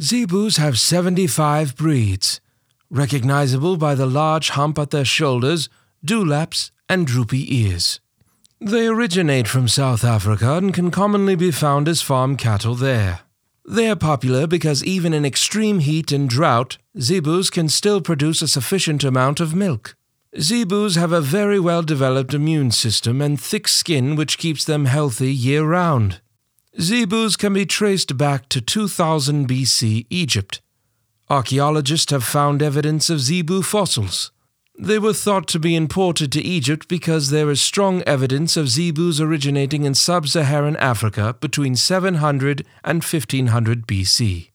Zebus have 75 breeds, recognizable by the large hump at their shoulders, dewlaps, and droopy ears. They originate from South Africa and can commonly be found as farm cattle there. They are popular because even in extreme heat and drought, zebus can still produce a sufficient amount of milk. Zebus have a very well developed immune system and thick skin which keeps them healthy year round. Zebus can be traced back to 2000 BC Egypt. Archaeologists have found evidence of zebu fossils. They were thought to be imported to Egypt because there is strong evidence of zebus originating in sub Saharan Africa between 700 and 1500 BC.